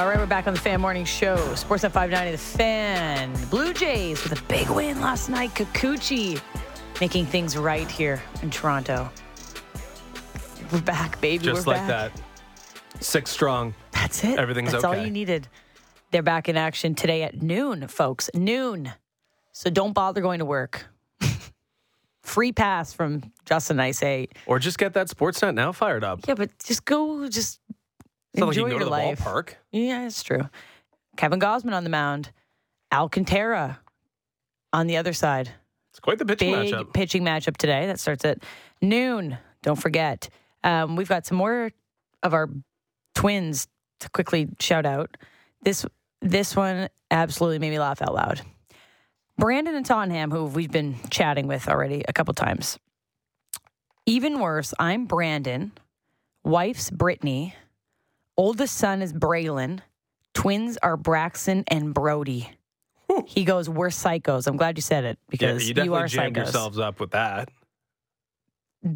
All right, we're back on the Fan Morning Show. Sportsnet 590, The Fan. Blue Jays with a big win last night. Kikuchi making things right here in Toronto. We're back, baby. Just we're like back. that. Six strong. That's it. Everything's That's all okay. you needed. They're back in action today at noon, folks. Noon. So don't bother going to work. Free pass from Justin, I say. Or just get that Sportsnet now fired up. Yeah, but just go, just It's not like enjoy you your go to the life. ballpark. Yeah, it's true. Kevin Gausman on the mound, Alcantara on the other side. It's quite the pitching Big matchup. pitching matchup today. That starts at noon. Don't forget. Um, we've got some more of our twins to quickly shout out. This this one absolutely made me laugh out loud. Brandon and Tonham, who we've been chatting with already a couple times. Even worse, I'm Brandon. Wife's Brittany. Oldest son is Braylon. Twins are Braxton and Brody. He goes, We're psychos. I'm glad you said it because you you, definitely are jammed psychos. yourselves up with that.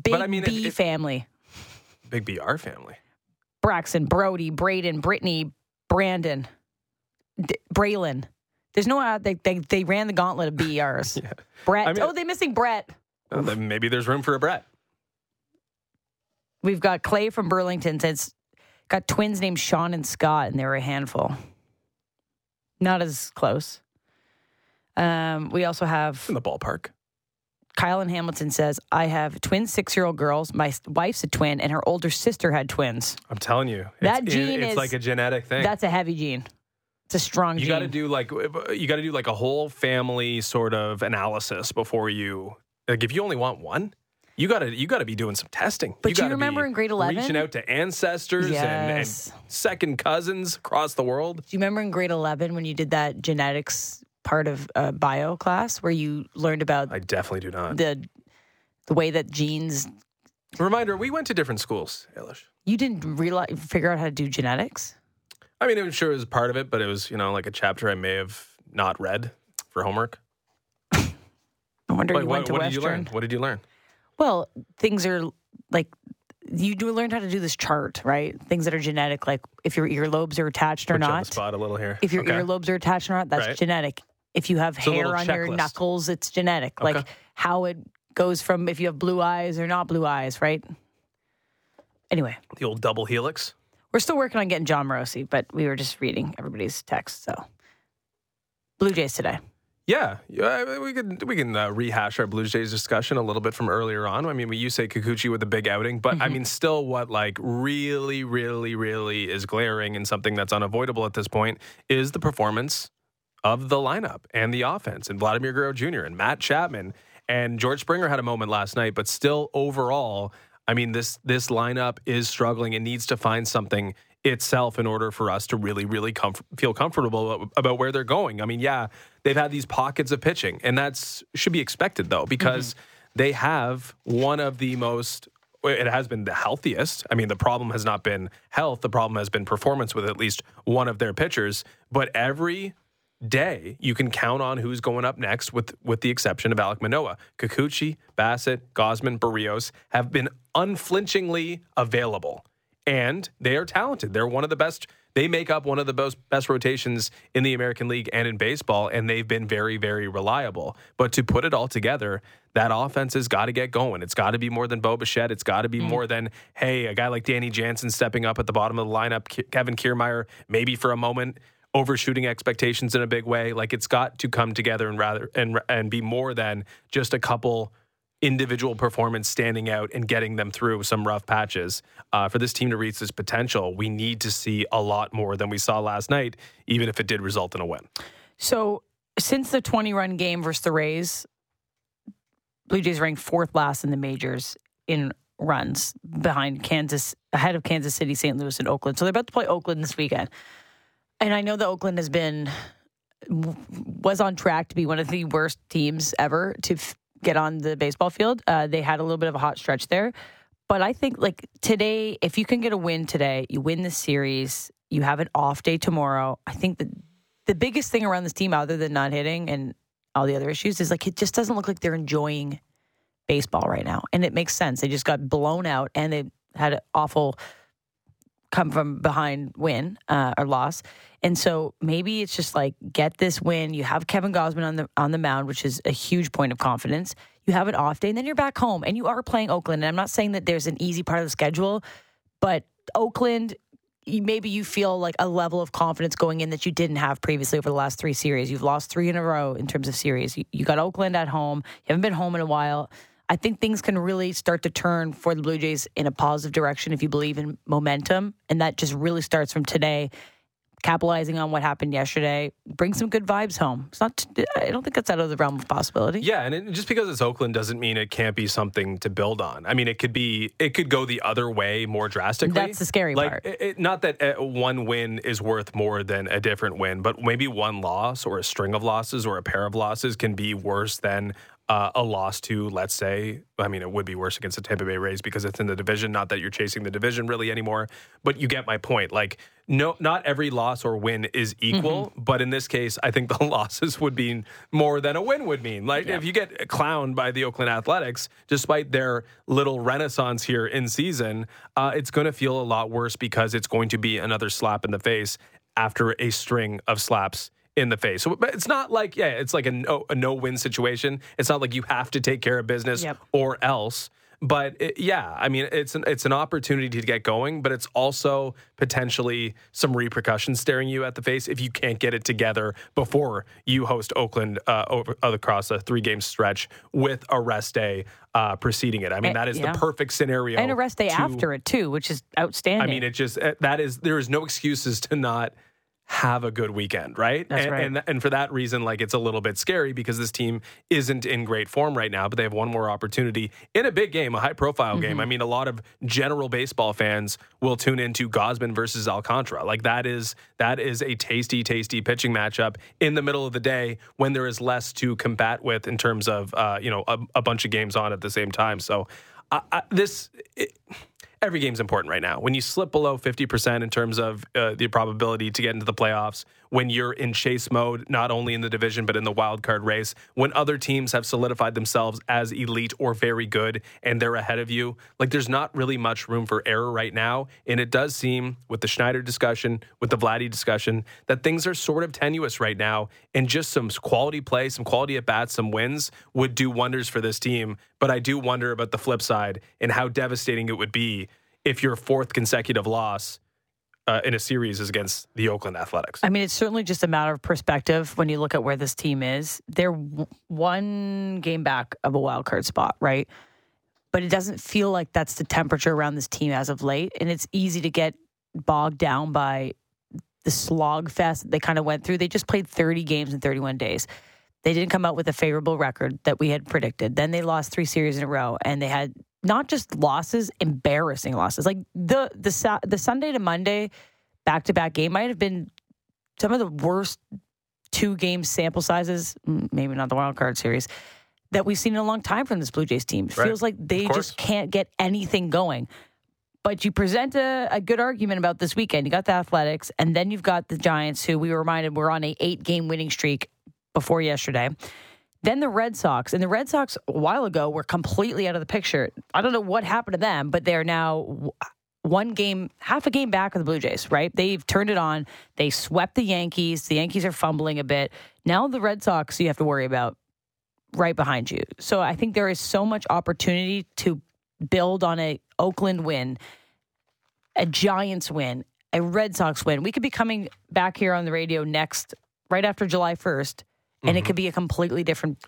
Big I mean, if- B if- family. Big BR family. Braxton, Brody, Braden, Brittany, Brandon, D- Braylon. There's no. They, they they ran the gauntlet of BERs. Yeah. Brett. I mean- oh, they're missing Brett. Well, then maybe there's room for a Brett. We've got Clay from Burlington says got twins named Sean and Scott, and they were a handful. Not as close. Um, we also have In the ballpark. Kyle in Hamilton says I have twin six year old girls. My wife's a twin, and her older sister had twins. I'm telling you. That it's, gene it's is- like a genetic thing. That's a heavy gene. It's a strong you got to do like you got to do like a whole family sort of analysis before you like if you only want one you got to you got to be doing some testing But you you gotta remember be in grade 11? reaching out to ancestors and, and second cousins across the world Do you remember in grade 11 when you did that genetics part of uh, bio class where you learned about i definitely do not the the way that genes reminder we went to different schools Ailish. you didn't realize figure out how to do genetics? i mean i'm sure it was part of it but it was you know like a chapter i may have not read for homework I wonder you what, went to what Western. did you learn what did you learn Well, things are like you do learn how to do this chart, right? Things that are genetic, like if your earlobes are attached or Put you on the not. spot a little here If your Okay. earlobes are attached or not, that's Right. genetic. If you have It's hair on your knuckles, it's genetic. Like how it goes from if you have blue eyes or not blue eyes, right? Anyway, the old double helix we're still working on getting Jon Morosi, but we were just reading everybody's text. So, Blue Jays today. Yeah, yeah, we can we can uh, rehash our Blue Jays discussion a little bit from earlier on. I mean, you say Kikuchi with a big outing, but I mean, still, what like really, really, really is glaring and something that's unavoidable at this point is the performance of the lineup and the offense and Vladimir Guerrero Jr. and Matt Chapman and George Springer had a moment last night, but still overall, I mean, this this lineup is struggling and needs to find something itself in order for us to really, really comf- feel comfortable about where they're going. I mean, yeah, they've had these pockets of pitching, and that's should be expected though because mm-hmm. they have one of the most. It has been the healthiest. I mean, the problem has not been health. The problem has been performance with at least one of their pitchers. But every day, you can count on who's going up next, with with the exception of Alek Manoah. Kikuchi, Bassitt, Gausman, Berríos have been unflinchingly available, and they are talented. They're one of the best. They make up one of the best best rotations in the American League and in baseball, and they've been very, very reliable. But to put it all together, that offense has got to get going. It's got to be more than Bo Bichette. It's got to be mm. more than hey, a guy like Danny Jansen stepping up at the bottom of the lineup. Ke- Kevin Kiermaier maybe for a moment overshooting expectations in a big way. Like it's got to come together and rather and and be more than just a couple individual performance standing out and getting them through some rough patches. Uh, for this team to reach this potential, we need to see a lot more than we saw last night, even if it did result in a win. So, since the 20 run game versus the Rays, Blue Jays ranked fourth last in the majors in runs behind Kansas, ahead of Kansas City, St. Louis, and Oakland. So, they're about to play Oakland this weekend. And I know that Oakland has been, was on track to be one of the worst teams ever to f- get on the baseball field. Uh, they had a little bit of a hot stretch there. But I think like today, if you can get a win today, you win the series, you have an off day tomorrow. I think that the biggest thing around this team, other than not hitting and all the other issues, is like it just doesn't look like they're enjoying baseball right now. And it makes sense. They just got blown out and they had an awful come from behind win uh, or loss. And so maybe it's just like get this win. You have Kevin Gausman on the on the mound, which is a huge point of confidence. You have an off day, and then you're back home, and you are playing Oakland. And I'm not saying that there's an easy part of the schedule, but Oakland. Maybe you feel like a level of confidence going in that you didn't have previously over the last three series. You've lost three in a row in terms of series. You, you got Oakland at home. You haven't been home in a while. I think things can really start to turn for the Blue Jays in a positive direction if you believe in momentum. And that just really starts from today, capitalizing on what happened yesterday. Bring some good vibes home. It's not, I don't think that's out of the realm of possibility. Yeah. And it, just because it's Oakland doesn't mean it can't be something to build on. I mean, it could be, it could go the other way more drastically. That's the scary like, part. It, it, not that uh, one win is worth more than a different win, but maybe one loss or a string of losses or a pair of losses can be worse than uh, a loss to, let's say, I mean, it would be worse against the Tampa Bay Rays because it's in the division. Not that you're chasing the division really anymore, but you get my point. Like, no, not every loss or win is equal, mm-hmm. but in this case, I think the losses would mean more than a win would mean. Like, yeah. if you get clowned by the Oakland Athletics, despite their little renaissance here in season, uh, it's going to feel a lot worse because it's going to be another slap in the face after a string of slaps in the face. So, but it's not like yeah, it's like a no a no win situation. It's not like you have to take care of business yep. or else. But it, yeah, I mean, it's an it's an opportunity to get going, but it's also potentially some repercussions staring you at the face if you can't get it together before you host Oakland uh, over, across a three game stretch with a rest day uh, preceding it. I mean, that is yeah. the perfect scenario, and a rest day to, after it too, which is outstanding. I mean, it just uh, that is there is no excuses to not have a good weekend, right? That's and, right. And, and for that reason, like it's a little bit scary because this team isn't in great form right now, but they have one more opportunity in a big game, a high profile mm-hmm. game. I mean, a lot of general baseball fans will tune into Gausman versus Alcantara. Like that is that is a tasty, tasty pitching matchup in the middle of the day when there is less to combat with in terms of uh, you know a, a, bunch of games on at the same time. So uh, uh, this. It, every game's important right now. When you slip below 50% in terms of uh, the probability to get into the playoffs, when you're in chase mode, not only in the division, but in the wild card race, when other teams have solidified themselves as elite or very good and they're ahead of you, like there's not really much room for error right now. And it does seem, with the Schneider discussion, with the Vladdy discussion, that things are sort of tenuous right now. And just some quality play, some quality at bats, some wins would do wonders for this team. But I do wonder about the flip side and how devastating it would be if your fourth consecutive loss uh, in a series is against the Oakland Athletics. I mean, it's certainly just a matter of perspective when you look at where this team is. They're one game back of a wild card spot, right? But it doesn't feel like that's the temperature around this team as of late. And it's easy to get bogged down by the slog fest they kind of went through. They just played 30 games in 31 days. They didn't come out with a favorable record that we had predicted. Then they lost three series in a row, and they had not just losses, embarrassing losses. Like the the the Sunday to Monday back to back game might have been some of the worst two game sample sizes, maybe not the wild card series, that we've seen in a long time from this Blue Jays team. Right. Feels like they just can't get anything going. But you present a, a, good argument about this weekend. You got the Athletics, and then you've got the Giants, who we were reminded were on a eight game winning streak before yesterday. Then the Red Sox, and the Red Sox a while ago were completely out of the picture. I don't know what happened to them, but they're now one game, half a game back of the Blue Jays, right? They've turned it on. They swept the Yankees. The Yankees are fumbling a bit. Now the Red Sox you have to worry about right behind you. So I think there is so much opportunity to build on a Oakland win, a Giants win, a Red Sox win. We could be coming back here on the radio next right after July 1st and mm-hmm. it could be a completely different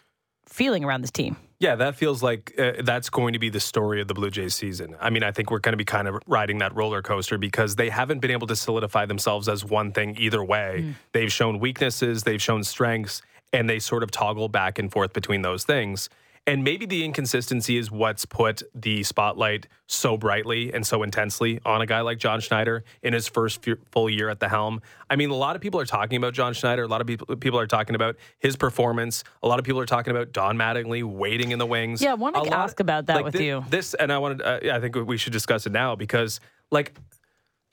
feeling around this team. Yeah, that feels like uh, that's going to be the story of the Blue Jays season. I mean, I think we're going to be kind of riding that roller coaster because they haven't been able to solidify themselves as one thing either way. Mm. They've shown weaknesses, they've shown strengths, and they sort of toggle back and forth between those things. And maybe the inconsistency is what's put the spotlight so brightly and so intensely on a guy like John Schneider in his first full year at the helm. I mean, a lot of people are talking about John Schneider. A lot of people people are talking about his performance. A lot of people are talking about Don Mattingly waiting in the wings. Yeah, I want to ask about that like with this, you. This and I wanted. Uh, yeah, I think we should discuss it now because like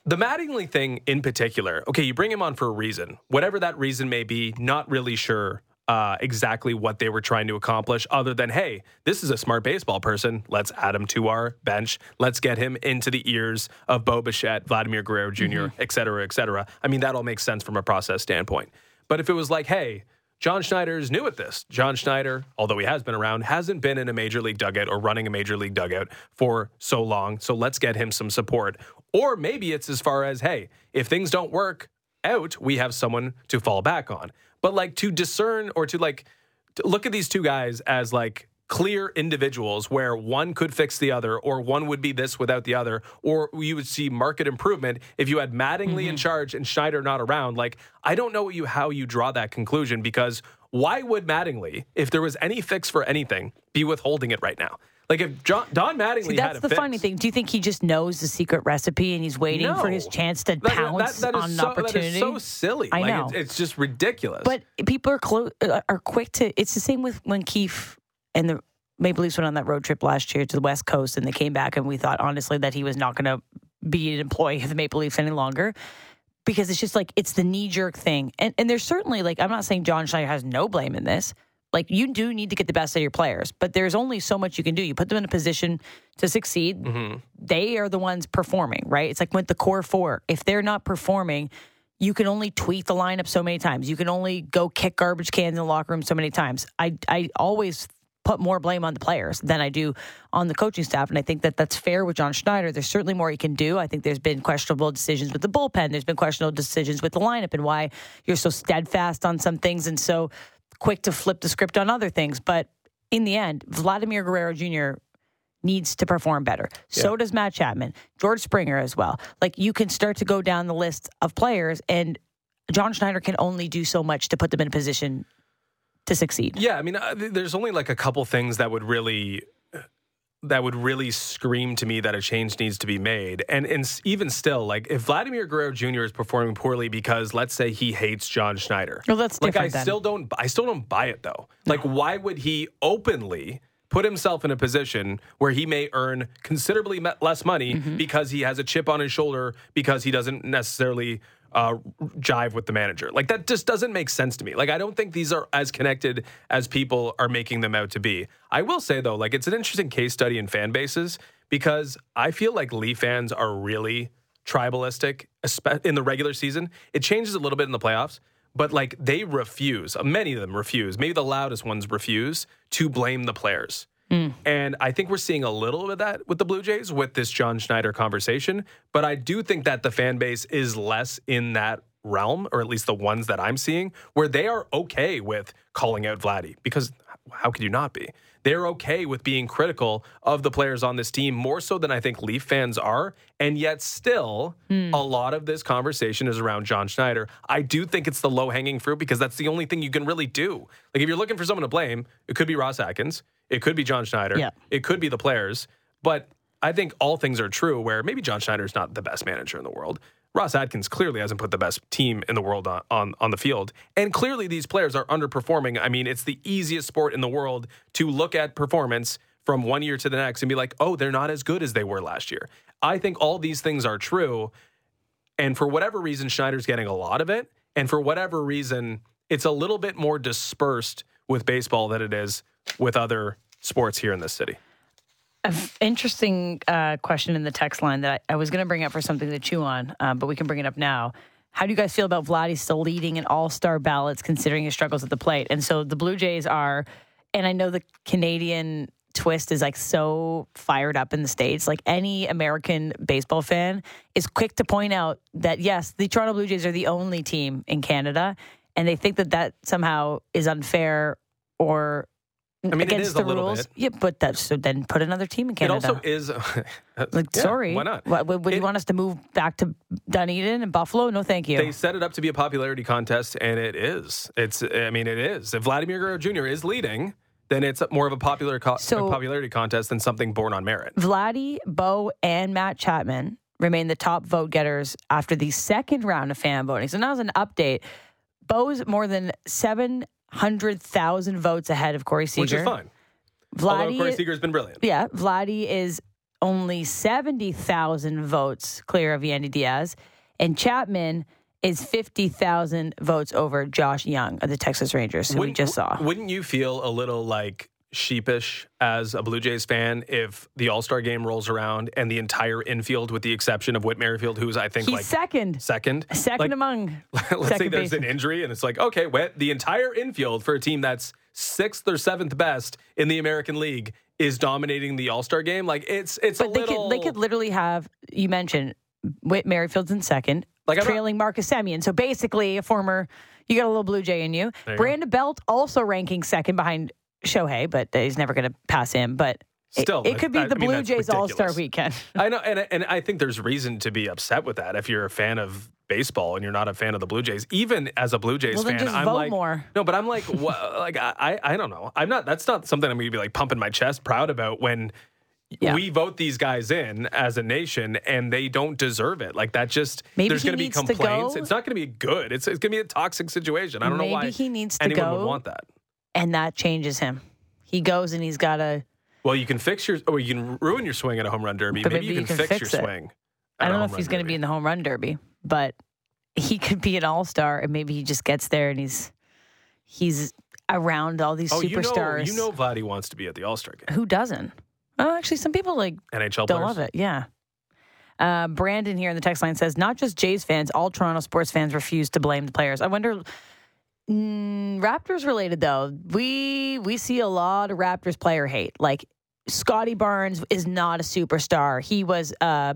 the Mattingly thing in particular. Okay, you bring him on for a reason, whatever that reason may be. Not really sure uh, exactly what they were trying to accomplish, other than, hey, this is a smart baseball person. Let's add him to our bench. Let's get him into the ears of Bo Bichette, Vladimir Guerrero junior Mm-hmm. et cetera, et cetera. I mean, that all makes sense from a process standpoint. But if it was like, hey, John Schneider's new at this. John Schneider, although he has been around, hasn't been in a major league dugout or running a major league dugout for so long. So let's get him some support. Or maybe it's as far as, hey, if things don't work out, we have someone to fall back on. But like to discern or to like to look at these two guys as like clear individuals where one could fix the other or one would be this without the other or you would see market improvement if you had Mattingly in mm-hmm. charge and Schneider not around. Like I don't know what you how you draw that conclusion because why would Mattingly if there was any fix for anything be withholding it right now like if John, Don Mattingly See, that's the fix, funny thing. Do you think he just knows the secret recipe and he's waiting for his chance to That- that- pounce that is on an so, opportunity? That is so silly. I like, know. It's, it's just ridiculous. But people are close uh, are quick to. It's the same with when Keefe and the Maple Leafs went on that road trip last year to the West Coast, and they came back, and we thought honestly that he was not going to be an employee of the Maple Leafs any longer. Because it's just like it's the knee jerk thing, and and there's certainly like I'm not saying John Schneider has no blame in this. Like you do need to get the best out of your players, but there's only so much you can do. You put them in a position to succeed. Mm-hmm. They are the ones performing, right? It's like with the core four. If they're not performing, you can only tweak the lineup so many times. You can only go kick garbage cans in the locker room so many times. I I always put more blame on the players than I do on the coaching staff, and I think that that's fair with John Schneider. There's certainly more he can do. I think there's been questionable decisions with the bullpen. There's been questionable decisions with the lineup, and why you're so steadfast on some things and so quick to flip the script on other things. But in the end, Vladimir Guerrero Jr. needs to perform better. So does Matt Chapman, George Springer as well. Like you can start to go down the list of players, and John Schneider can only do so much to put them in a position to succeed. Yeah, I mean, uh, there's only like a couple things that would really that would really scream to me that a change needs to be made. And and even still, like if Vladimir Guerrero Jr. is performing poorly because let's say he hates John Schneider. Well, that's like I then. still don't I still don't buy it though. Like why would he openly put himself in a position where he may earn considerably less money Mm-hmm. because he has a chip on his shoulder because he doesn't necessarily uh, jive with the manager. Like that just doesn't make sense to me. Like I don't think these are as connected as people are making them out to be. I will say though, like it's an interesting case study in fan bases because I feel like Leaf fans are really tribalistic in the regular season. It changes a little bit in the playoffs, but like they refuse. Many of them refuse. Maybe the loudest ones refuse to blame the players. Mm. And I think we're seeing a little bit of that with the Blue Jays with this John Schneider conversation. But I do think that the fan base is less in that realm, or at least the ones that I'm seeing, where they are okay with calling out Vladdy because how could you not be? They're okay with being critical of the players on this team more so than I think Leaf fans are. And yet, still, mm. a lot of this conversation is around John Schneider. I do think it's the low hanging fruit because that's the only thing you can really do. Like, if you're looking for someone to blame, it could be Ross Atkins, it could be John Schneider, Yeah. it could be the players. But I think all things are true where maybe John Schneider is not the best manager in the world. Ross Atkins clearly hasn't put the best team in the world on, on, on the field. And clearly these players are underperforming. I mean, it's the easiest sport in the world to look at performance from one year to the next and be like, oh, they're not as good as they were last year. I think all these things are true. And for whatever reason, Schneider's getting a lot of it. And for whatever reason, it's a little bit more dispersed with baseball than it is with other sports here in this city. An interesting uh, question in the text line that I, I was going to bring up for something to chew on, um, but we can bring it up now. How do you guys feel about Vladdy still leading in all star ballots considering his struggles at the plate? And so the Blue Jays are, and I know the Canadian twist is like so fired up in the States. Like any American baseball fan is quick to point out that, yes, the Toronto Blue Jays are the only team in Canada, and they think that that somehow is unfair or I mean, against is the a rules. bit. Yeah, but that's so then put another team in Canada. It also is. Like, Yeah, sorry. Why not? What, would, would you want us to move back to Dunedin and Buffalo? No, thank you. They set it up to be a popularity contest, and it is. It's. I mean, it is. If Vladimir Guerrero Jr. is leading, then it's more of a popular co- So- a popularity contest than something born on merit. Vladdy, Bo, and Matt Chapman remain the top vote getters after the second round of fan voting. So now as an update, Bo's more than 700,000 votes ahead of Corey Seager. Which is fine. Although Corey Seager's been brilliant. yeah, Vladdy is only 70,000 votes clear of Yandy Diaz. And Chapman is 50,000 votes over Josh Jung of the Texas Rangers, who we Wouldn't- just saw. Wouldn't you feel a little like sheepish as a Blue Jays fan if the All Star game rolls around and the entire infield, with the exception of Whit Merrifield, who's I think He's like second. second, Second like, among. let's say there's baseman. an injury and it's like okay, Whit, the entire infield for a team that's sixth or seventh best in the American League is dominating the All Star game. Like it's it's a But they little. could, they could literally have, you mentioned, Whit Merrifield's in second, Like, I'm not- trailing Marcus Semien. So basically, a former, you got a little Blue Jay in you. You go. Brandon Belt also ranking second behind Shohei, but he's never going to pass him. But it- Still, it, could be that- the I Blue that's Jays All Star weekend. I know, and and I think there's reason to be upset with that if you're a fan of baseball and you're not a fan of the Blue Jays. Even as a Blue Jays Well, fan, I'm like, more. no, but I'm like, what, like I, I I don't know. I'm not. That's not something I'm going to be like pumping my chest proud about when. Yeah. We vote these guys in as a nation, and they don't deserve it. Like that, just Maybe there's going to be complaints. go. It's not going to be good. It's it's going to be a toxic situation. I don't know Maybe why he needs to anyone go. would want that. And that changes him. He goes and he's got to. Well, you can fix your, or you can ruin your swing at a home run derby. But maybe, maybe you you can, can fix, fix your it. swing. I don't know if he's going to be in the home run derby, but he could be an all star, and maybe he just gets there and he's he's around all these Oh, superstars. you know, you know, Vladdy wants to be at the All Star game. who doesn't? Oh, actually, some people like NHL don't players. love it. Yeah. Uh, Brandon here in the text line says, not just Jays fans, all Toronto sports fans refuse to blame the players. I wonder, mm, Raptors related though, we we see a lot of Raptors player hate. Like Scottie Barnes is not a superstar. He was uh,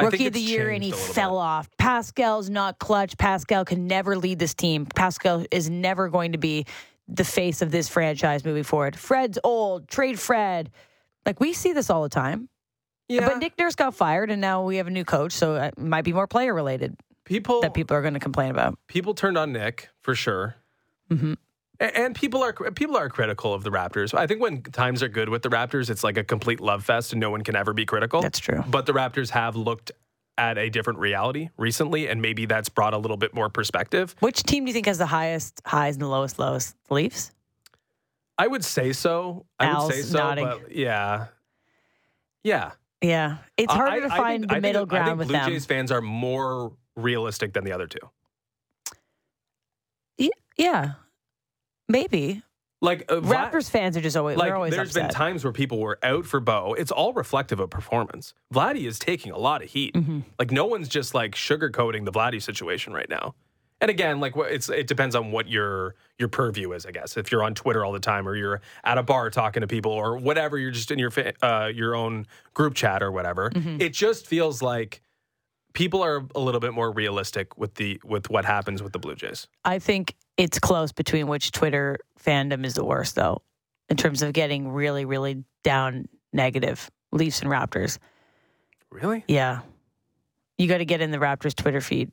rookie of the year and he changed a little fell off. Pascal's not clutch. Pascal can never lead this team. Pascal is never going to be the face of this franchise moving forward. Fred's old. Trade Fred. Like we see this all the time. Yeah, But Nick Nurse got fired, and now we have a new coach, so it might be more player related people that people are going to complain about. people turned on Nick for sure, hmm and people are people are critical of the Raptors. I think when times are good with the Raptors, it's like a complete love fest, and no one can ever be critical. That's true. But the Raptors have looked at a different reality recently, and maybe that's brought a little bit more perspective. Which team do you think has the highest highs and the lowest lows? The Leafs. I would say so. I would say so. nodding. But yeah, yeah. Yeah, it's harder I to find think- the I think- middle I think ground with Blue. Jays fans are more realistic than the other two. Yeah, maybe. Like uh, Vlad- Raptors fans are just always like always there's upset. been times where people were out for Bo. It's all reflective of performance. Vladdy is taking a lot of heat. Mm-hmm. Like no one's just like sugarcoating the Vladdy situation right now. And again, like it's it depends on what your your purview is, I guess. If you're on Twitter all the time, or you're at a bar talking to people, or whatever, you're just in your uh, your own group chat or whatever. Mm-hmm. It just feels like people are a little bit more realistic with the with what happens with the Blue Jays. I think it's close between which Twitter fandom is the worst, though, in terms of getting really, really down negative. Leafs and Raptors. Really? Yeah, you got to get in the Raptors Twitter feed,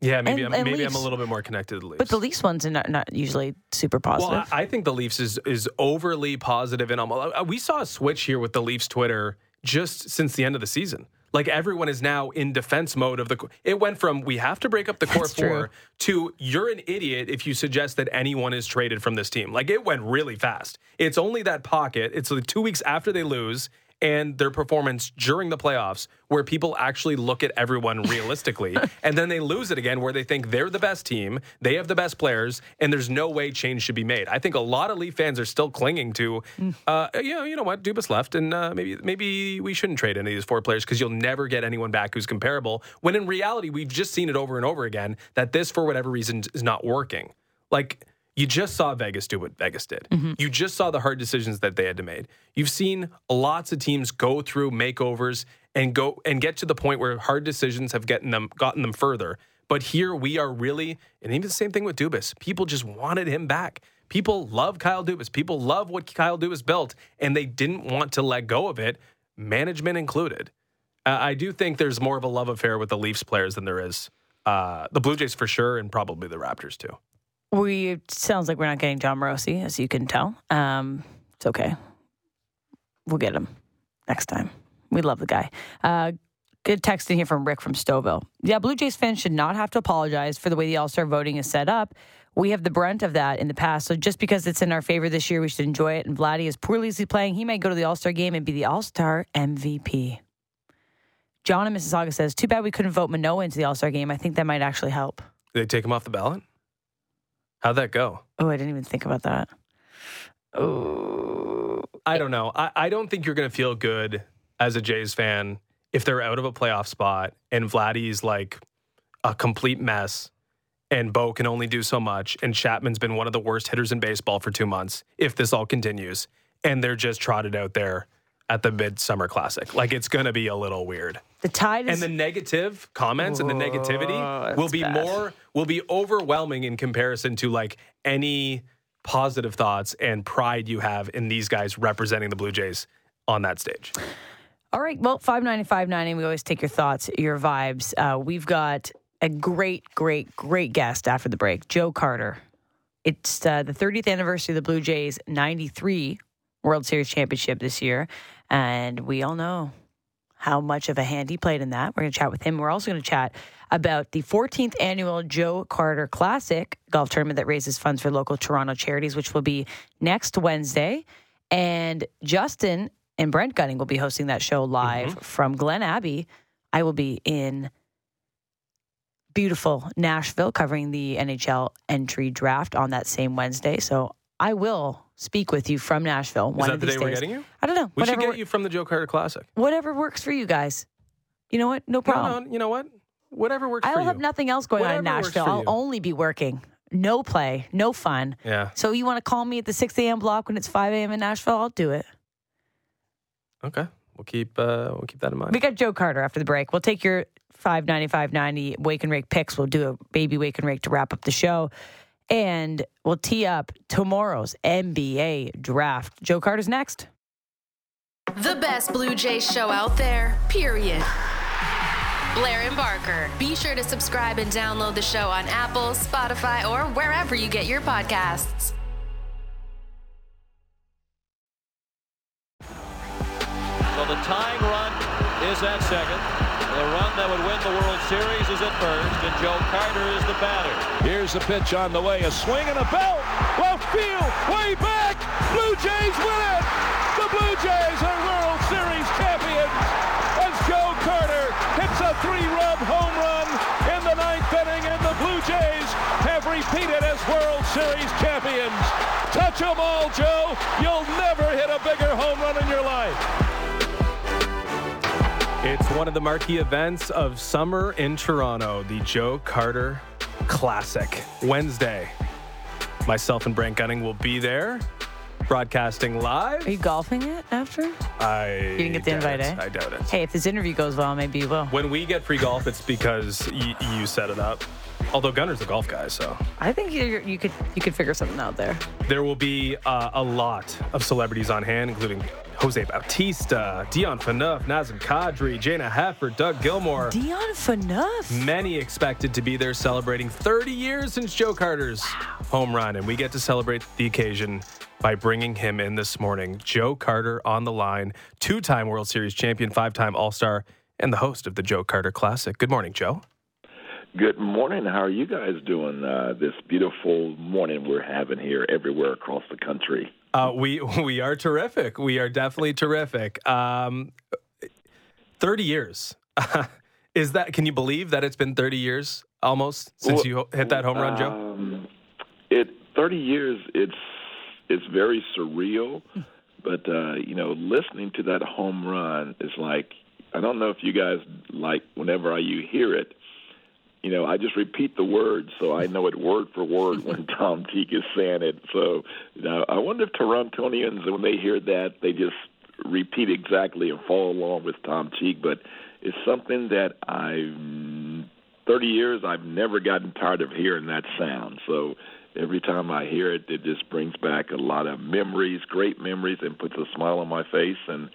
Yeah, maybe And- I'm, and maybe I'm a little bit more connected to the Leafs. but the Leafs ones are not, not usually super positive. Well, I I think the Leafs is is overly positive and almost. Uh, we saw a switch here with the Leafs Twitter just since the end of the season. Like everyone is now in defense mode of the. It went from we have to break up the core That's four true. to you're an idiot if you suggest that anyone is traded from this team. Like it went really fast. It's only that pocket. It's like two weeks after they lose and their performance during the playoffs where people actually look at everyone realistically and then they lose it again where they think they're the best team they have the best players and there's no way change should be made. I think a lot of leaf fans are still clinging to uh, you know you know what dubas left and uh, maybe maybe we shouldn't trade any of these four players because you'll never get anyone back who's comparable when in reality we've just seen it over and over again that this for whatever reason is not working. Like you just saw Vegas do what Vegas did. You just saw the hard decisions that they had to make. You've seen lots of teams go through makeovers and go and get to the point where hard decisions have gotten them gotten them further. But here we are really, and even the same thing with Dubas. People just wanted him back. People love Kyle Dubas. People love what Kyle Dubas built, and they didn't want to let go of it, management included. Uh, I do think there's more of a love affair with the Leafs players than there is uh, the Blue Jays for sure, and probably the Raptors too. We sounds like we're not getting Jon Morosi, as you can tell. Um, it's okay. We'll get him next time. We love the guy. Uh, good text in here from Rick from Stouffville. Yeah, Blue Jays fans should not have to apologize for the way the All Star voting is set up. We have the brunt of that in the past. So just because it's in our favor this year, we should enjoy it. And Vladdy is poorly as he's playing. He might go to the All Star game and be the All Star MVP. John in Mississauga says, "Too bad we couldn't vote Manoah into the All Star game. I think that might actually help." They take him off the ballot? How'd that go? Oh, I didn't even think about that. Oh, I don't know. I, I don't think you're going to feel good as a Jays fan if they're out of a playoff spot and Vladdy's like a complete mess and Bo can only do so much and Chapman's been one of the worst hitters in baseball for two months if this all continues and they're just trotted out there at the Midsummer Classic. Like it's going to be a little weird. the tide is. And the negative comments and the negativity will be bad. more will be overwhelming in comparison to like any positive thoughts and pride you have in these guys representing the Blue Jays on that stage. All right. Well, 590, 590. We always take your thoughts, your vibes. Uh, we've got a great, great, great guest after the break, Joe Carter. It's uh, the 30th anniversary of the Blue Jays 93 World Series championship this year. And we all know how much of a hand he played in that. We're going to chat with him. We're also going to chat about the 14th annual Joe Carter Classic golf tournament that raises funds for local Toronto charities, which will be next Wednesday. And Justin and Brent Gunning will be hosting that show live mm-hmm. from Glen Abbey. I will be in beautiful Nashville covering the NHL entry draft on that same Wednesday. So I will speak with you from Nashville. Is one that of the these day we're days. getting you? I don't know. We whatever, should wor- get you from the Joe Carter Classic. whatever works for you guys. You know what? No No, problem. no, you know what? Whatever works I'll for you. I have nothing else going on in Whatever works Nashville. for I'll you. only be working. No play, no fun. Yeah. So you want to call me at the 6 a.m. block when it's 5 a.m. in Nashville? I'll do it. Okay. We'll keep uh, we'll keep that in mind. We got Joe Carter after the break. We'll take your 590, 590 wake and rake picks. We'll do a baby wake and rake to wrap up the show. And we'll tee up tomorrow's NBA draft. Joe Carter's next. The best Blue Jays show out there, period. Blair and Barker. Be sure to subscribe and download the show on Apple, Spotify, or wherever you get your podcasts. So the tying run is at second. The run that would win the World Series is at first, and Joe Carter is the batter. Here's the pitch on the way. A swing and a belt. Left field. Way back. Blue Jays win it. The Blue Jays are World Series champions. As Joe Carter hits a three-run home run in the ninth inning, and the Blue Jays have repeated as World Series champions. Touch 'em all, Joe. You'll never hit a bigger home run in your life. It's one of the marquee events of summer in Toronto, the Joe Carter Classic. Wednesday. Myself and Brent Gunning will be there, broadcasting live. Are you golfing it after? I You didn't get the invite, it. eh? I doubt it. Hey, if this interview goes well, maybe you will. When we get free golf, it's because y- you set it up. Although Gunner's a golf guy, so I think you you could you could figure something out there. there will be uh, a lot of celebrities on hand, including Jose Bautista, Dion Phaneuf, Nazem Kadri, Jayna Hefford, Doug Gilmour. Dion Phaneuf. Many expected to be there celebrating 30 years since Joe Carter's home run, and we get to celebrate the occasion by bringing him in this morning. Joe Carter on the line, two time World Series champion, five time All Star, and the host of the Joe Carter Classic. Good morning, Joe. Good morning. How are you guys doing uh, this beautiful morning we're having here everywhere across the country? Uh, we we are terrific. We are definitely terrific. Um, Thirty years. Is that? Can you believe that it's been thirty years almost since Well, you hit that home run, Joe? Um, it 30 years. It's it's very surreal, but uh, you know, listening to that home run is like I don't know if you guys like whenever you hear it. You know, I just repeat the words so I know it word for word when Tom Cheek is saying it. So, you know, I wonder if Torontonians, when they hear that, they just repeat exactly and follow along with Tom Cheek. But it's something that I've 30 years I've never gotten tired of hearing that sound. So every time I hear it, it just brings back a lot of memories, great memories, and puts a smile on my face. And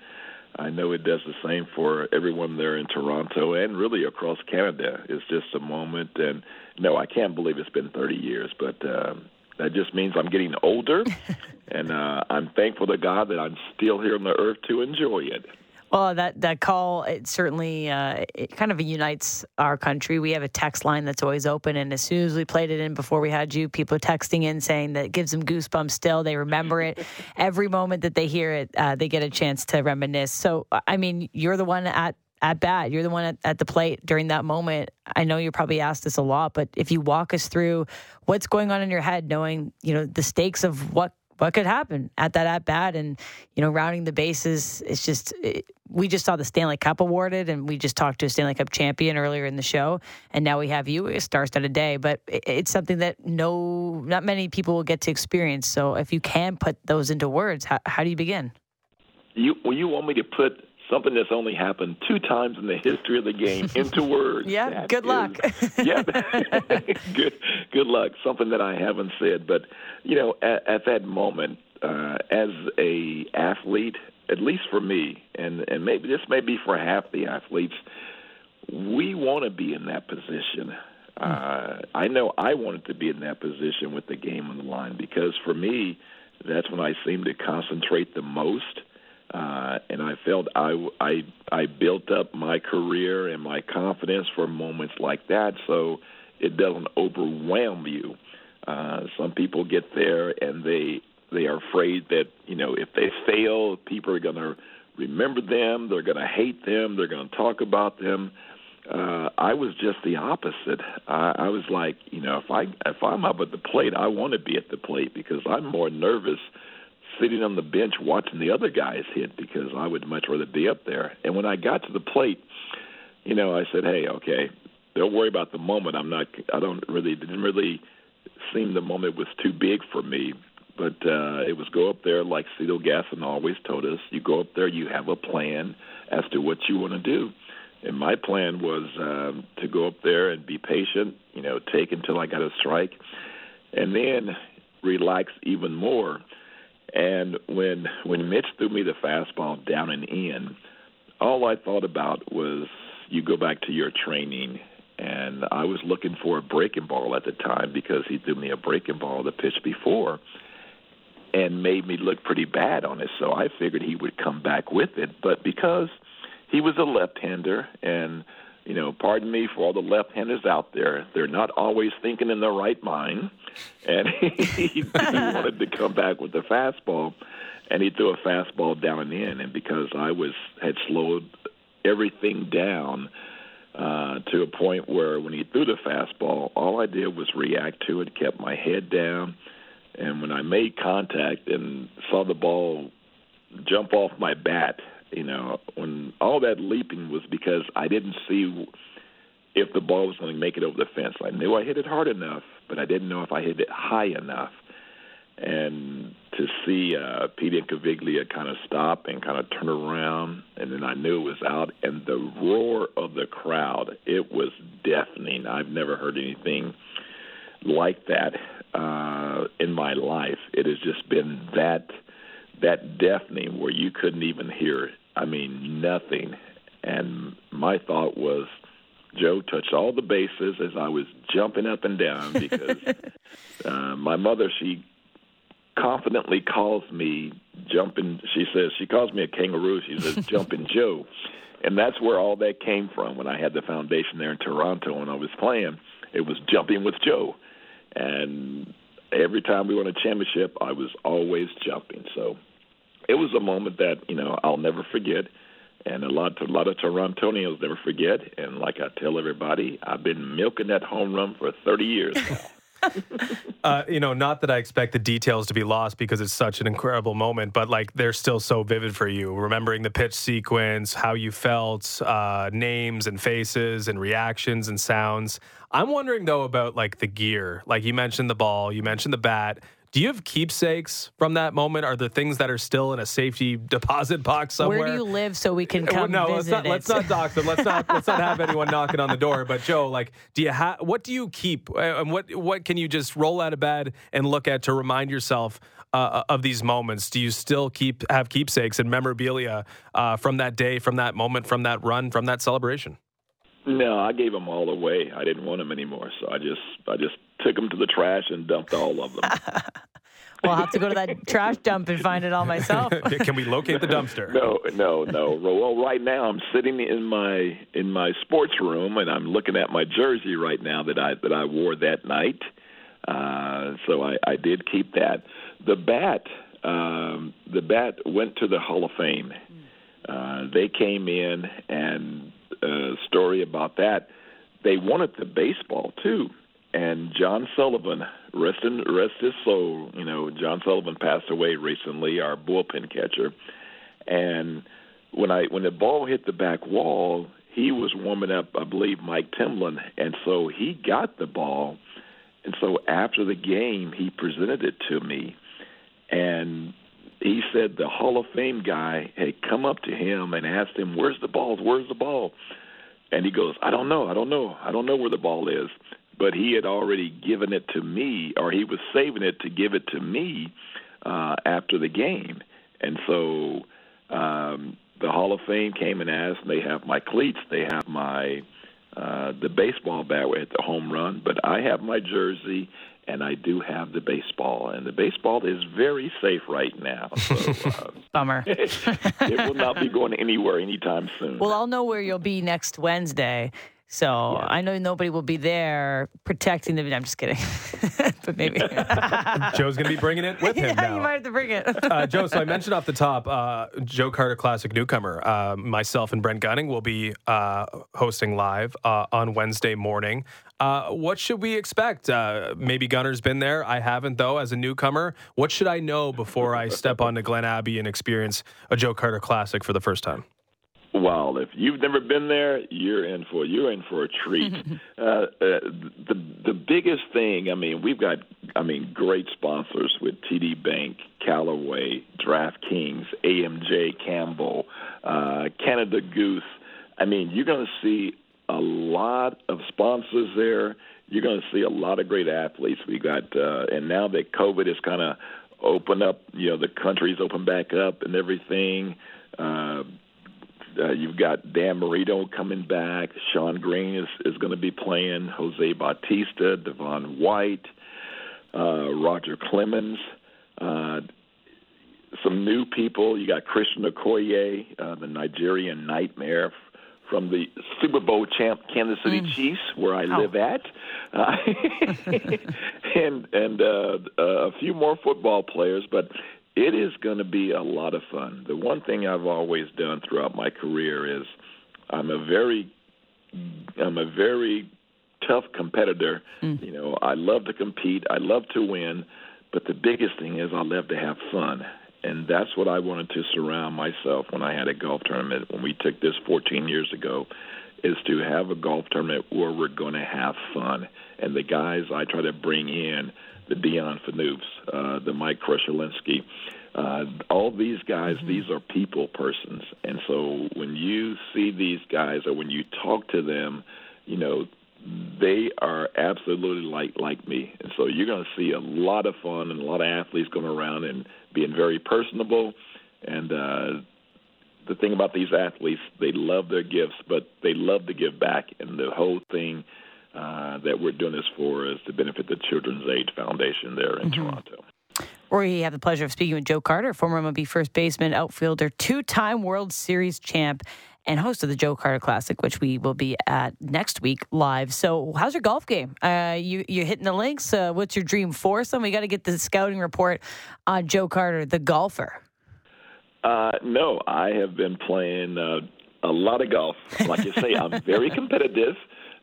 I know it does the same for everyone there in Toronto and really across Canada. It's just a moment, and no, I can't believe it's been 30 years, but um, that just means I'm getting older, and uh, I'm thankful to God that I'm still here on the earth to enjoy it. Well, that that call it certainly uh, it kind of unites our country. We have a text line that's always open, and as soon as we played it in before we had you, people texting in saying that it gives them goosebumps. Still, they remember it. Every moment that they hear it, uh, they get a chance to reminisce. So, I mean, you're the one at at bat. You're the one at, at, the plate during that moment. I know you're probably asked this a lot, but if you walk us through what's going on in your head, knowing you know the stakes of what what could happen at that at bat, and you know rounding the bases, it's just it, we just saw the Stanley Cup awarded, and we just talked to a Stanley Cup champion earlier in the show, and now we have you a star-studded day. But it, it's something that no, not many people will get to experience. So if you can put those into words, how, how do you begin? You well, you want me to put something that's only happened two times in the history of the game into words. yeah, that good is, luck. yeah, good good luck. Something that I haven't said, but you know, at, at that moment, uh, as a athlete, at least for me, and and maybe this may be for half the athletes, we want to be in that position. Uh, I know I wanted to be in that position with the game on the line because for me, that's when I seem to concentrate the most uh, and I felt I, I I built up my career and my confidence for moments like that, so it doesn't overwhelm you. Uh, some people get there and they they are afraid that you know if they fail, people are going to remember them, they're going to hate them, they're going to talk about them. Uh, I was just the opposite. I, I was like, you know, if I if I'm up at the plate, I want to be at the plate because I'm more nervous sitting on the bench watching the other guys hit because I would much rather be up there. And when I got to the plate, you know, I said, "Hey, okay, don't worry about the moment. I'm not. I don't really didn't really seem the moment was too big for me." But uh, it was go up there like Cito Gaston always told us. You go up there, you have a plan as to what you want to do. And my plan was um, to go up there and be patient, you know, take until I got a strike, and then relax even more and when when Mitch threw me the fastball down and in, all I thought about was you go back to your training. And I was looking for a breaking ball at the time because he threw me a breaking ball the pitch before and made me look pretty bad on it. So I figured he would come back with it. But because he was a left hander and you know, pardon me for all the left-handers out there. They're not always thinking in the right mind, and he, he wanted to come back with the fastball, and he threw a fastball down and in. And because I was had slowed everything down uh, to a point where when he threw the fastball, all I did was react to it, kept my head down, and when I made contact and saw the ball jump off my bat you know, when all that leaping was because I didn't see if the ball was going to make it over the fence. I knew I hit it hard enough, but I didn't know if I hit it high enough. And to see uh, Pete Incaviglia kind of stop and kind of turn around, and then I knew it was out, and the roar of the crowd, it was deafening. I've never heard anything like that uh, in my life. It has just been that that deafening where you couldn't even hear I mean, nothing. And my thought was, Joe touched all the bases as I was jumping up and down because uh, my mother, she confidently calls me jumping. She says she calls me a kangaroo. She says jumping Joe, and that's where all that came from. When I had the foundation there in Toronto and I was playing, it was jumping with Joe, and every time we won a championship, I was always jumping. So it was a moment that you know I'll never forget, and a lot a lot of Torontonians never forget. And like I tell everybody, I've been milking that home run for 30 years now. uh, you know, not that I expect the details to be lost because it's such an incredible moment, but like they're still so vivid for you. Remembering the pitch sequence, how you felt, uh, names and faces and reactions and sounds. I'm wondering though about like the gear. Like you mentioned the ball, you mentioned the bat. Do you have keepsakes from that moment? Are there things that are still in a safety deposit box somewhere? Where do you live so we can come well, no, visit let's not, it? let's not dox them. Let's not let's not have anyone knocking on the door. But Joe, like, do you have what do you keep uh, and what what can you just roll out of bed and look at to remind yourself uh, of these moments? Do you still keep have keepsakes and memorabilia uh, from that day, from that moment, from that run, from that celebration? No, I gave them all away. I didn't want them anymore, so I just I just took them to the trash and dumped all of them. well, I'll have to go to that trash dump and find it all myself. Can we locate the dumpster? No, no, no. Well, right now I'm sitting in my in my sports room and I'm looking at my jersey right now that I that I wore that night. Uh, so I, I did keep that. The bat, um, the bat went to the Hall of Fame. Uh, they came in and uh, story about that. They wanted the baseball too, and John Sullivan, rest in rest his soul. You know, John Sullivan passed away recently, our bullpen catcher, and when I when the ball hit the back wall, he was warming up, I believe, Mike Timlin, and so he got the ball, and so after the game, he presented it to me, and he said the Hall of Fame guy had come up to him and asked him, "Where's the ball? Where's the ball?" And he goes, "I don't know. I don't know. I don't know where the ball is." But he had already given it to me, or he was saving it to give it to me uh, after the game, and so um, the Hall of Fame came and asked. And they have my cleats. They have my uh, the baseball bat at the home run, but I have my jersey and I do have the baseball, and the baseball is very safe right now. So, uh, Bummer. it will not be going anywhere anytime soon. Well, I'll know where you'll be next Wednesday. So Yeah. I know nobody will be there protecting the. I'm just kidding, but maybe. Joe's going to be bringing it with him yeah, now. you might have to bring it. uh, Joe, so I mentioned off the top, uh, Joe Carter Classic newcomer. Uh, myself and Brent Gunning will be uh, hosting live uh, on Wednesday morning. Uh, what should we expect? Uh, maybe Gunner's been there. I haven't, though, as a newcomer. What should I know before I step onto Glen Abbey and experience a Joe Carter Classic for the first time? Well, if you've never been there, you're in for you're in for a treat. uh, uh, the the biggest thing, I mean, we've got, I mean, great sponsors with TD Bank, Callaway, DraftKings, AMJ, Campbell, uh, Canada Goose. I mean, you're going to see a lot of sponsors there. You're going to see a lot of great athletes. We got, uh, and now that COVID is kind of opened up, you know, the country's opened back up and everything. Uh, uh, you've got Dan Marino coming back. Shawn Green is, is going to be playing. Jose Bautista, Devon White, uh, Roger Clemens. Uh, some new people. You got Christian Okoye, uh, the Nigerian nightmare f- from the Super Bowl champ Kansas City Chiefs, where I live at, uh, and and uh, a few more football players. But it is going to be a lot of fun. The one thing I've always done throughout my career is I'm a very I'm a very tough competitor. Mm. You know, I love to compete. I love to win. But the biggest thing is I love to have fun. And that's what I wanted to surround myself when I had a golf tournament when we took this 14 years ago is to have a golf tournament where we're going to have fun. And the guys I try to bring in, the Dion Phaneufs, uh, the Mike Krushelnyski, uh, all these guys, these are people persons. And so when you see these guys or when you talk to them, you know, they are absolutely like like me, and so you're going to see a lot of fun and a lot of athletes going around and being very personable. And uh, the thing about these athletes, they love their gifts, but they love to give back. And the whole thing uh, that we're doing this for is to benefit the Children's Aid Foundation there in Toronto. We have the pleasure of speaking with Joe Carter, former MLB first baseman, outfielder, two time World Series champ, and host of the Joe Carter Classic, which we will be at next week live. So, how's your golf game? Uh, you, you're hitting the links. Uh, what's your dream foursome? We got to get the scouting report on Joe Carter, the golfer. Uh, no, I have been playing uh, a lot of golf. Like you say, I'm very competitive.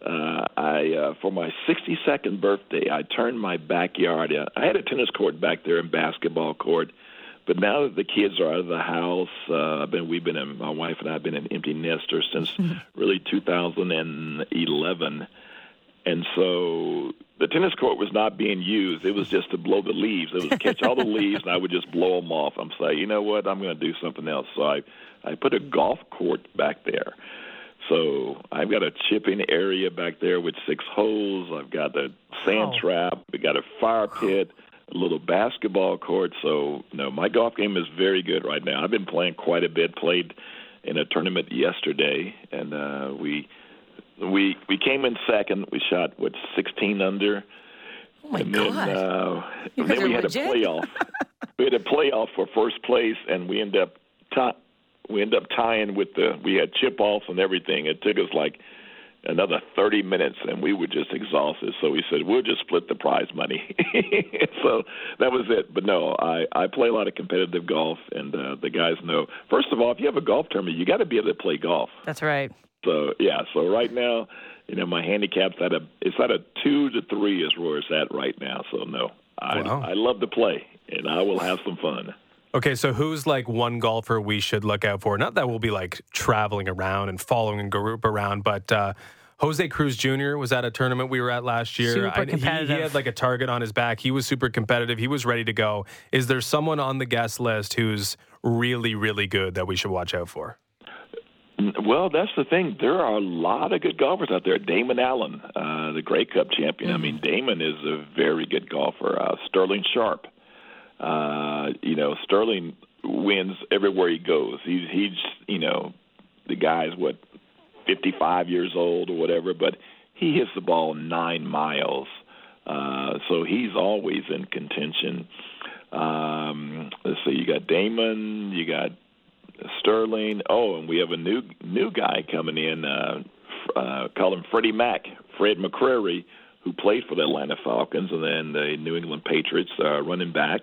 Uh, I uh, for my 62nd birthday, I turned my backyard. Uh, I had a tennis court back there and basketball court, but now that the kids are out of the house, uh, I've been we've been in, my wife and I have been an empty nester since really 2011, and so the tennis court was not being used. It was just to blow the leaves. It was to catch all the leaves, and I would just blow them off. I'm saying, you know what? I'm going to do something else. So I I put a golf court back there. So I've got a chipping area back there with six holes. I've got a sand Wow. trap. We got a fire pit, a little basketball court. So no, my golf game is very good right now. I've been playing quite a bit. Played in a tournament yesterday, and uh, we we we came in second. We shot what 16 under. Oh my and God. then, uh, You and then we had a playoff. we had a playoff for first place, and we ended up ti- we end up tying with the. We had chip offs and everything. It took us like another 30 minutes, and we were just exhausted. So we said we'll just split the prize money. so that was it. But no, I I play a lot of competitive golf, and uh, the guys know. First of all, if you have a golf tournament, you got to be able to play golf That's right. So yeah, so right now, you know, my handicap's at a it's at a two to three is where it's at right now. So no, I Wow. I love to play and I will have some fun. Okay, so who's like one golfer we should look out for? Not that we'll be like traveling around and following a group around, but uh, Jose Cruz Jr. was at a tournament we were at last year. Super I- he- he, had like a target on his back. He was super competitive. He was ready to go. Is there someone on the guest list who's really, really good that we should watch out for? Well, that's the thing. There are a lot of good golfers out there. Damon Allen, uh, the Grey Cup champion. I mean, Damon is a very good golfer. Uh, Sterling Sharpe. Uh, you know, Sterling wins everywhere he goes. He's he's you know, the guy's what, 55 years old or whatever, but he hits the ball nine miles. Uh, so he's always in contention. Um, let's see, you got Damon, you got Sterling. Oh, and we have a new new guy coming in. Uh, uh, call him Freddie Mac, Fred McCrary, who played for the Atlanta Falcons and then the New England Patriots, uh, running back.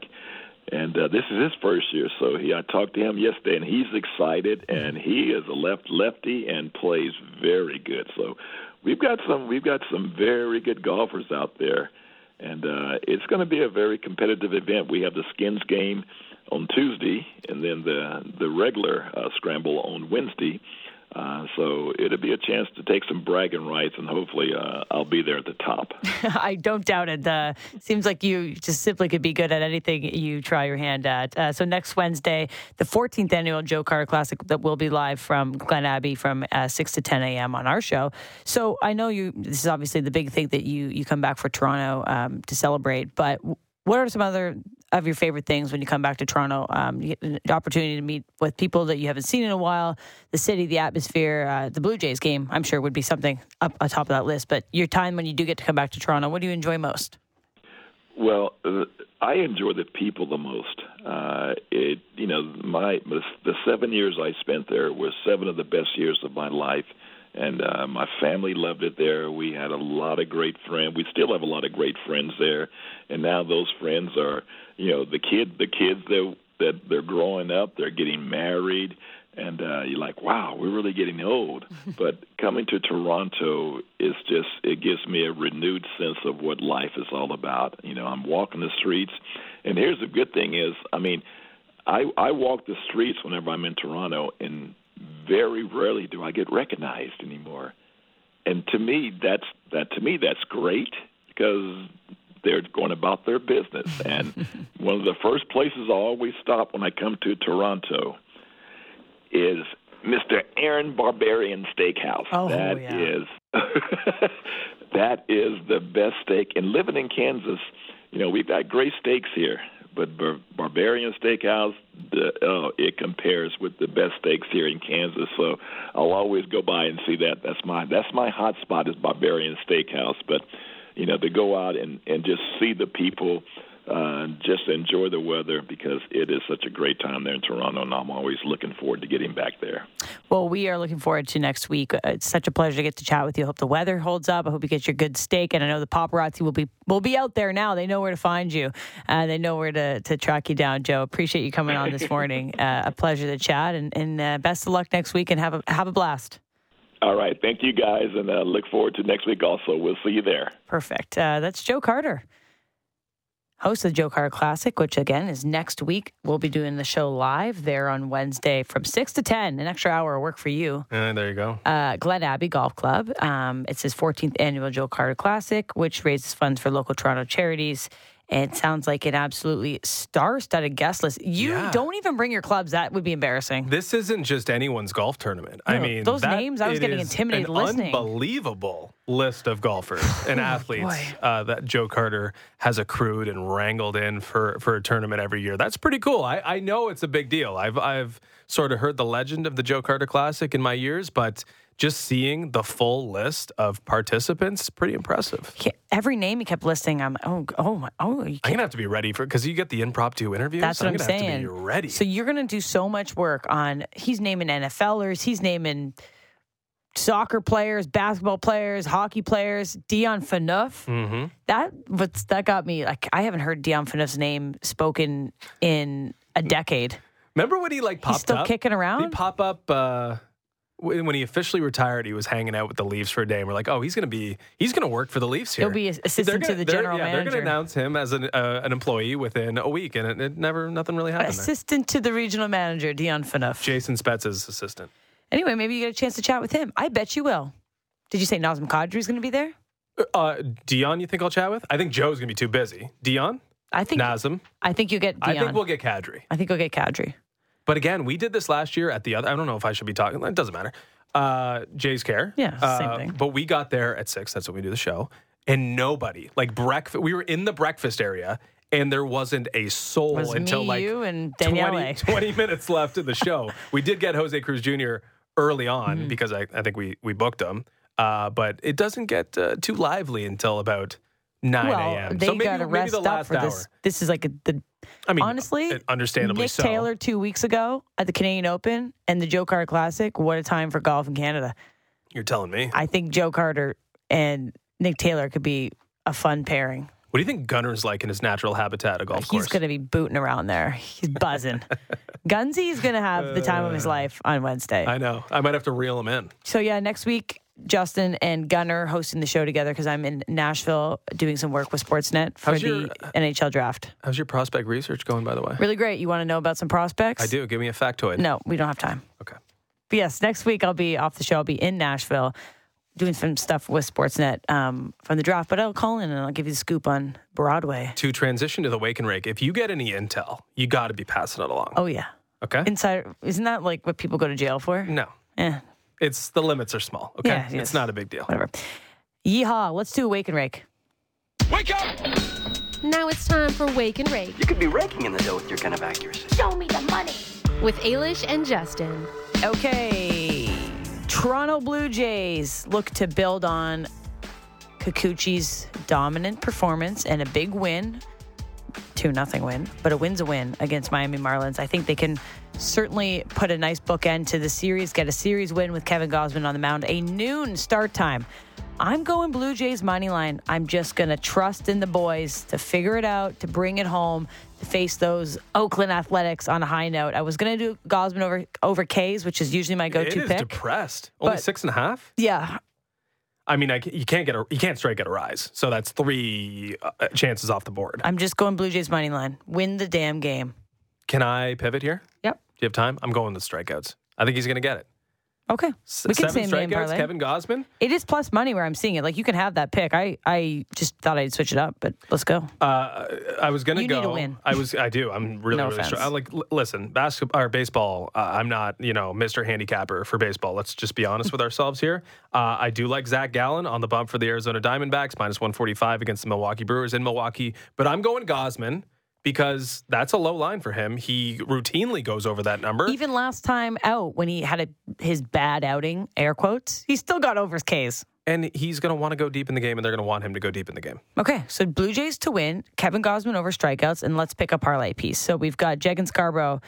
And uh, this is his first year, so he I talked to him yesterday, and he's excited, and he is a left lefty and plays very good. So we've got some we've got some very good golfers out there, and uh, it's going to be a very competitive event. We have the skins game on Tuesday, and then the the regular uh, scramble on Wednesday. Uh, so it'll be a chance to take some bragging rights, and hopefully uh, I'll be there at the top. I don't doubt it. Uh, seems like you just simply could be good at anything you try your hand at. Uh, so next Wednesday, the 14th annual Joe Carter Classic that will be live from Glen Abbey from uh, 6 to 10 a.m. on our show. So I know you. This is obviously the big thing that you you come back for Toronto um, to celebrate. But what are some other of your favorite things when you come back to Toronto? Um, the opportunity to meet with people that you haven't seen in a while, the city, the atmosphere, uh, the Blue Jays game. I'm sure would be something up atop of that list. But your time when you do get to come back to Toronto, what do you enjoy most? Well, uh, I enjoy the people the most. Uh, it, you know, my the seven years I spent there were seven of the best years of my life, and uh, my family loved it there. We had a lot of great friends. We still have a lot of great friends there, and now those friends are, you know, the kid, the kids that that they're growing up, they're getting married, and uh, you're like, wow, we're really getting old. but coming to Toronto is just it gives me a renewed sense of what life is all about. You know, I'm walking the streets, and here's the good thing is, I mean, I I walk the streets whenever I'm in Toronto, and very rarely do I get recognized anymore. And to me, that's that to me that's great because they're going about their business. And one of the first places I always stop when I come to Toronto is Mr. Aaron Barberian Steakhouse. Oh, That yeah. is that is the best steak. And living in Kansas, you know, we've got great steaks here, but Bar- Barberian Steakhouse, the, oh, it compares with the best steaks here in Kansas. So I'll always go by and see that. That's my that's my hot spot is Barberian Steakhouse. But you know, to go out and and just see the people. Uh, just enjoy the weather because it is such a great time there in Toronto, and I'm always looking forward to getting back there. Well, we are looking forward to next week. Uh, It's such a pleasure to get to chat with you. I hope the weather holds up. I hope you get your good steak, and I know the paparazzi will be will be out there now. They know where to find you, and they know where to, to track you down. Joe, appreciate you coming on this morning. Uh, a pleasure to chat, and, and uh, best of luck next week, and have a have a blast. All right, thank you guys, and uh, look forward to next week. Also, we'll see you there. Perfect. Uh, that's Joe Carter, host of the Joe Carter Classic, which again is next week. We'll be doing the show live there on Wednesday from six to ten. An extra hour of work for you. Uh, there you go. uh, Glen Abbey Golf Club. Um, it's his 14th annual Joe Carter Classic, which raises funds for local Toronto charities. It sounds like an absolutely star-studded guest list. You Yeah. don't even bring your clubs. That would be embarrassing. This isn't just anyone's golf tournament. I mean, those that- names, I was getting intimidated an listening. Unbelievable list of golfers and athletes uh, that Joe Carter has accrued and wrangled in for for a tournament every year. That's pretty cool. I, I know it's a big deal. I've I've sort of heard the legend of the Joe Carter Classic in my years, but just seeing the full list of participants, pretty impressive. He- Every name he kept listing, I'm oh oh my oh. You I'm can't, gonna have to be ready for because you get the impromptu interviews. that's what I'm, gonna saying. Have to be ready. So you're going to do so much work on. He's naming NFLers. He's naming soccer players, basketball players, hockey players. Dion Phaneuf. hmm that what's that got me like I haven't heard Dion Phaneuf's name spoken in a decade. Remember when he like popped still up? kicking around? He pop up? Uh, when he officially retired, he was hanging out with the Leafs for a day, and we're like, oh, he's gonna be he's gonna work for the Leafs here. He'll be assistant They're to gonna- the general yeah, They're gonna announce him as an uh, an employee within a week, and it, it never nothing really happened. there. Assistant to the regional manager, Dion Phaneuf. Jason Spezza's assistant. Anyway, maybe you get a chance to chat with him. I bet you will. Did you say Nazem Kadri's going to be there? Uh, Dion, you think I'll chat with? I think Joe's gonna be too busy. Dion, I think. Nazem. I think you get Dion. I think we'll get Kadri. I think we'll get Kadri. But again, we did this last year at the other. I don't know if I should be talking. It doesn't matter. Uh, Jay's Care. Yeah, same Uh, thing. But we got there at six. That's when we do the show, and nobody like breakfast. We were in the breakfast area, and there wasn't a soul Was until me, like you, and 20, 20 minutes left of the show. we did get Jose Cruz Jr. early on Mm-hmm. because I, I think we we booked him. Uh, but it doesn't get uh, too lively until about nine Well, a.m. they so maybe, got to maybe rest up for hour. this. This is like a, the I mean, honestly, understandably Nick so. Taylor two weeks ago at the Canadian Open and the Joe Carter Classic. What a time for golf in Canada! You're telling me. I think Joe Carter and Nick Taylor could be a fun pairing. What do you think Gunner's like in his natural habitat, a golf He's course? going to be booting around there. He's buzzing. Gunsy's going to have the time of his uh. life on Wednesday. I know. I might have to reel him in. So yeah, next week Justin and Gunner hosting the show together because I'm in Nashville doing some work with Sportsnet for How's the your- NHL draft. How's your prospect research going, by the way? Really great. You want to know about some prospects? I do. Give me a factoid. No, we don't have time. Okay. But yes, next week I'll be off the show. I'll be in Nashville doing some stuff with Sportsnet um, from the draft. But I'll call in and I'll give you the scoop on Broadway. To transition to the wake and rake, if you get any intel, you got to be passing it along. Oh yeah, Okay. insider. Isn't that like what people go to jail for? no, Eh, it's the limits are small. Okay. Yeah, It's yes. not a big deal. whatever. Yeehaw! Let's do a wake and rake. Wake up! Now it's time for Wake and Rake You could be raking in the dough with your kind of accuracy. Show me the money. with Ailish and Justin. Okay. Toronto Blue Jays look to build on Kikuchi's dominant performance and a big win. 2 nothing win, but a win's a win against Miami Marlins. I think they can certainly put a nice bookend to the series, get a series win with Kevin Gausman on the mound, a noon start time. I'm going Blue Jays money line. I'm just going to trust in the boys to figure it out, to bring it home, to face those Oakland Athletics on a high note. I was going to do Gausman over over K's, which is usually my go-to is pick. depressed. Only But- six and a half. yeah, I mean, I, you can't get a you can't strike at a rise. So that's three uh, chances off the board. I'm just going Blue Jays money line. Win the damn game. Can I pivot here? Yep. Do you have time? I'm going with strikeouts. I think he's going to get it. Okay. S- We can Seven same game strikeouts. parlay. Kevin Gausman. It is plus money where I'm seeing it. Like you can have that pick. I I just thought I'd switch it up, but let's go. Uh, I was gonna You go. need a win. I was. I do. I'm really, No really offense. strong. I like. l- Listen, basketball or baseball. Uh, I'm not. You know, Mr. Handicapper for baseball. Let's just be honest with ourselves here. Uh, I do like Zac Gallen on the bump for the Arizona Diamondbacks, minus 145 against the Milwaukee Brewers in Milwaukee. But I'm going Gausman because that's a low line for him. He routinely goes over that number. Even last time out when he had a, his bad outing, air quotes, he still got over his K's. and he's going to want to go deep in the game, and they're going to want him to go deep in the game. Okay, so Blue Jays to win, Kevin Gausman over strikeouts, and let's pick a parlay piece. So we've got Jeg and Scarborough.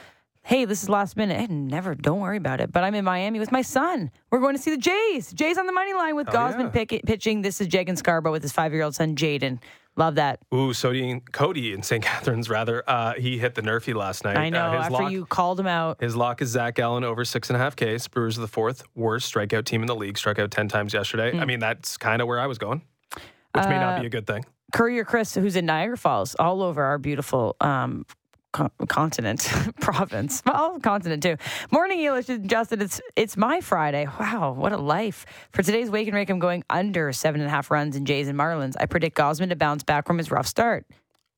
Hey, this is last minute. Hey, never, don't worry about it. But I'm in Miami with my son. We're going to see the Jays. Jays on the money line with Oh, Gausman yeah. pick, pitching. This is Jeg and Scarborough with his five year old son, Jaden. Love that. Ooh, Cody, Cody in St. Catharines, rather. Uh, he hit the Nerfy last night. I know. Uh, after lock- you called him out, His lock is Zac Gallen over six and a half Ks. Brewers are the fourth worst strikeout team in the league. Struck out 10 times yesterday. Hmm. I mean, that's kind of where I was going, which may Uh, not be a good thing. Courier Chris, who's in Niagara Falls, all over our beautiful um, co- continent, province, well, continent too. Morning, Ailish and Justin. It's it's my Friday. Wow, what a life! For today's Wake and Rake, I'm going under seven and a half runs in Jays and Marlins. I predict Gausman to bounce back from his rough start.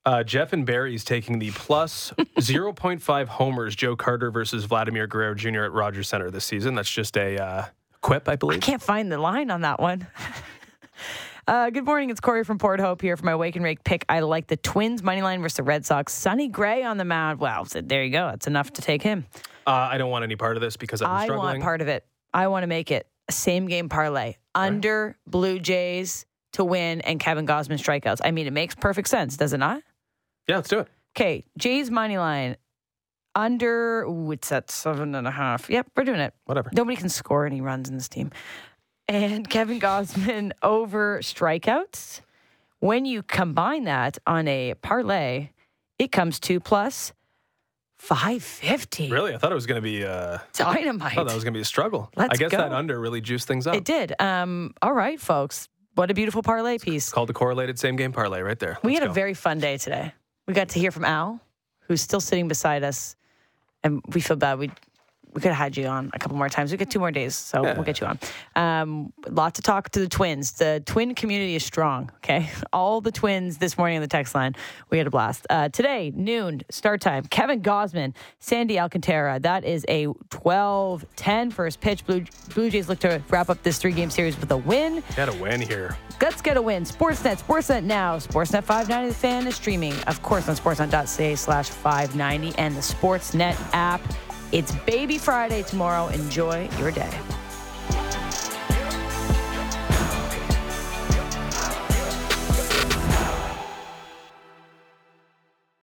Uh, Jeff and Barry's taking the plus 0.5 homers Joe Carter versus Vladimir Guerrero Jr. at Rogers Centre this season. That's just a uh, quip, I believe. I can't find the line on that one. Uh, good morning. It's Corey from Port Hope here for my Wake and Rake pick. I like the Twins money line versus the Red Sox. Sonny Gray on the mound. Wow, so there you go. That's enough to take him. Uh, I don't want any part of this because I'm struggling. I struggling. want part of it. I want to make it a same game parlay under Blue Jays to win and Kevin Gausman strikeouts. I mean, it makes perfect sense, does it not? yeah, let's do it. Okay, Jays money line under. Ooh, it's at seven and a half. Yep, we're doing it. Whatever. Nobody can score any runs in this team. And Kevin Gausman over strikeouts. When you combine that on a parlay, it comes to plus 550. Really? I thought it was going to be. Uh, Dynamite. I thought that was going to be a struggle. Let's I guess go. that under really juiced things up. It did. Um, all right, folks. What a beautiful parlay piece. It's Called the correlated same game parlay right there. We Let's had a very fun day today. We got to hear from Al, who's still sitting beside us, and we feel bad. We we could have had you on a couple more times. We got two more days, so we'll get you on. Um, lot to talk to the twins. The twin community is strong. Okay, all the twins this morning on the text line. We had a blast uh, today. Noon start time. Kevin Gausman, Sandy Alcantara. That is a 12-10 first pitch. Blue Blue Jays look to wrap up this three game series with a win. Had a win here. Let's get a win. Sportsnet, Sportsnet now. Sportsnet 590, the fan is streaming, of course, on sportsnet.ca slash 590 and the Sportsnet app. It's Baby Friday tomorrow. Enjoy your day.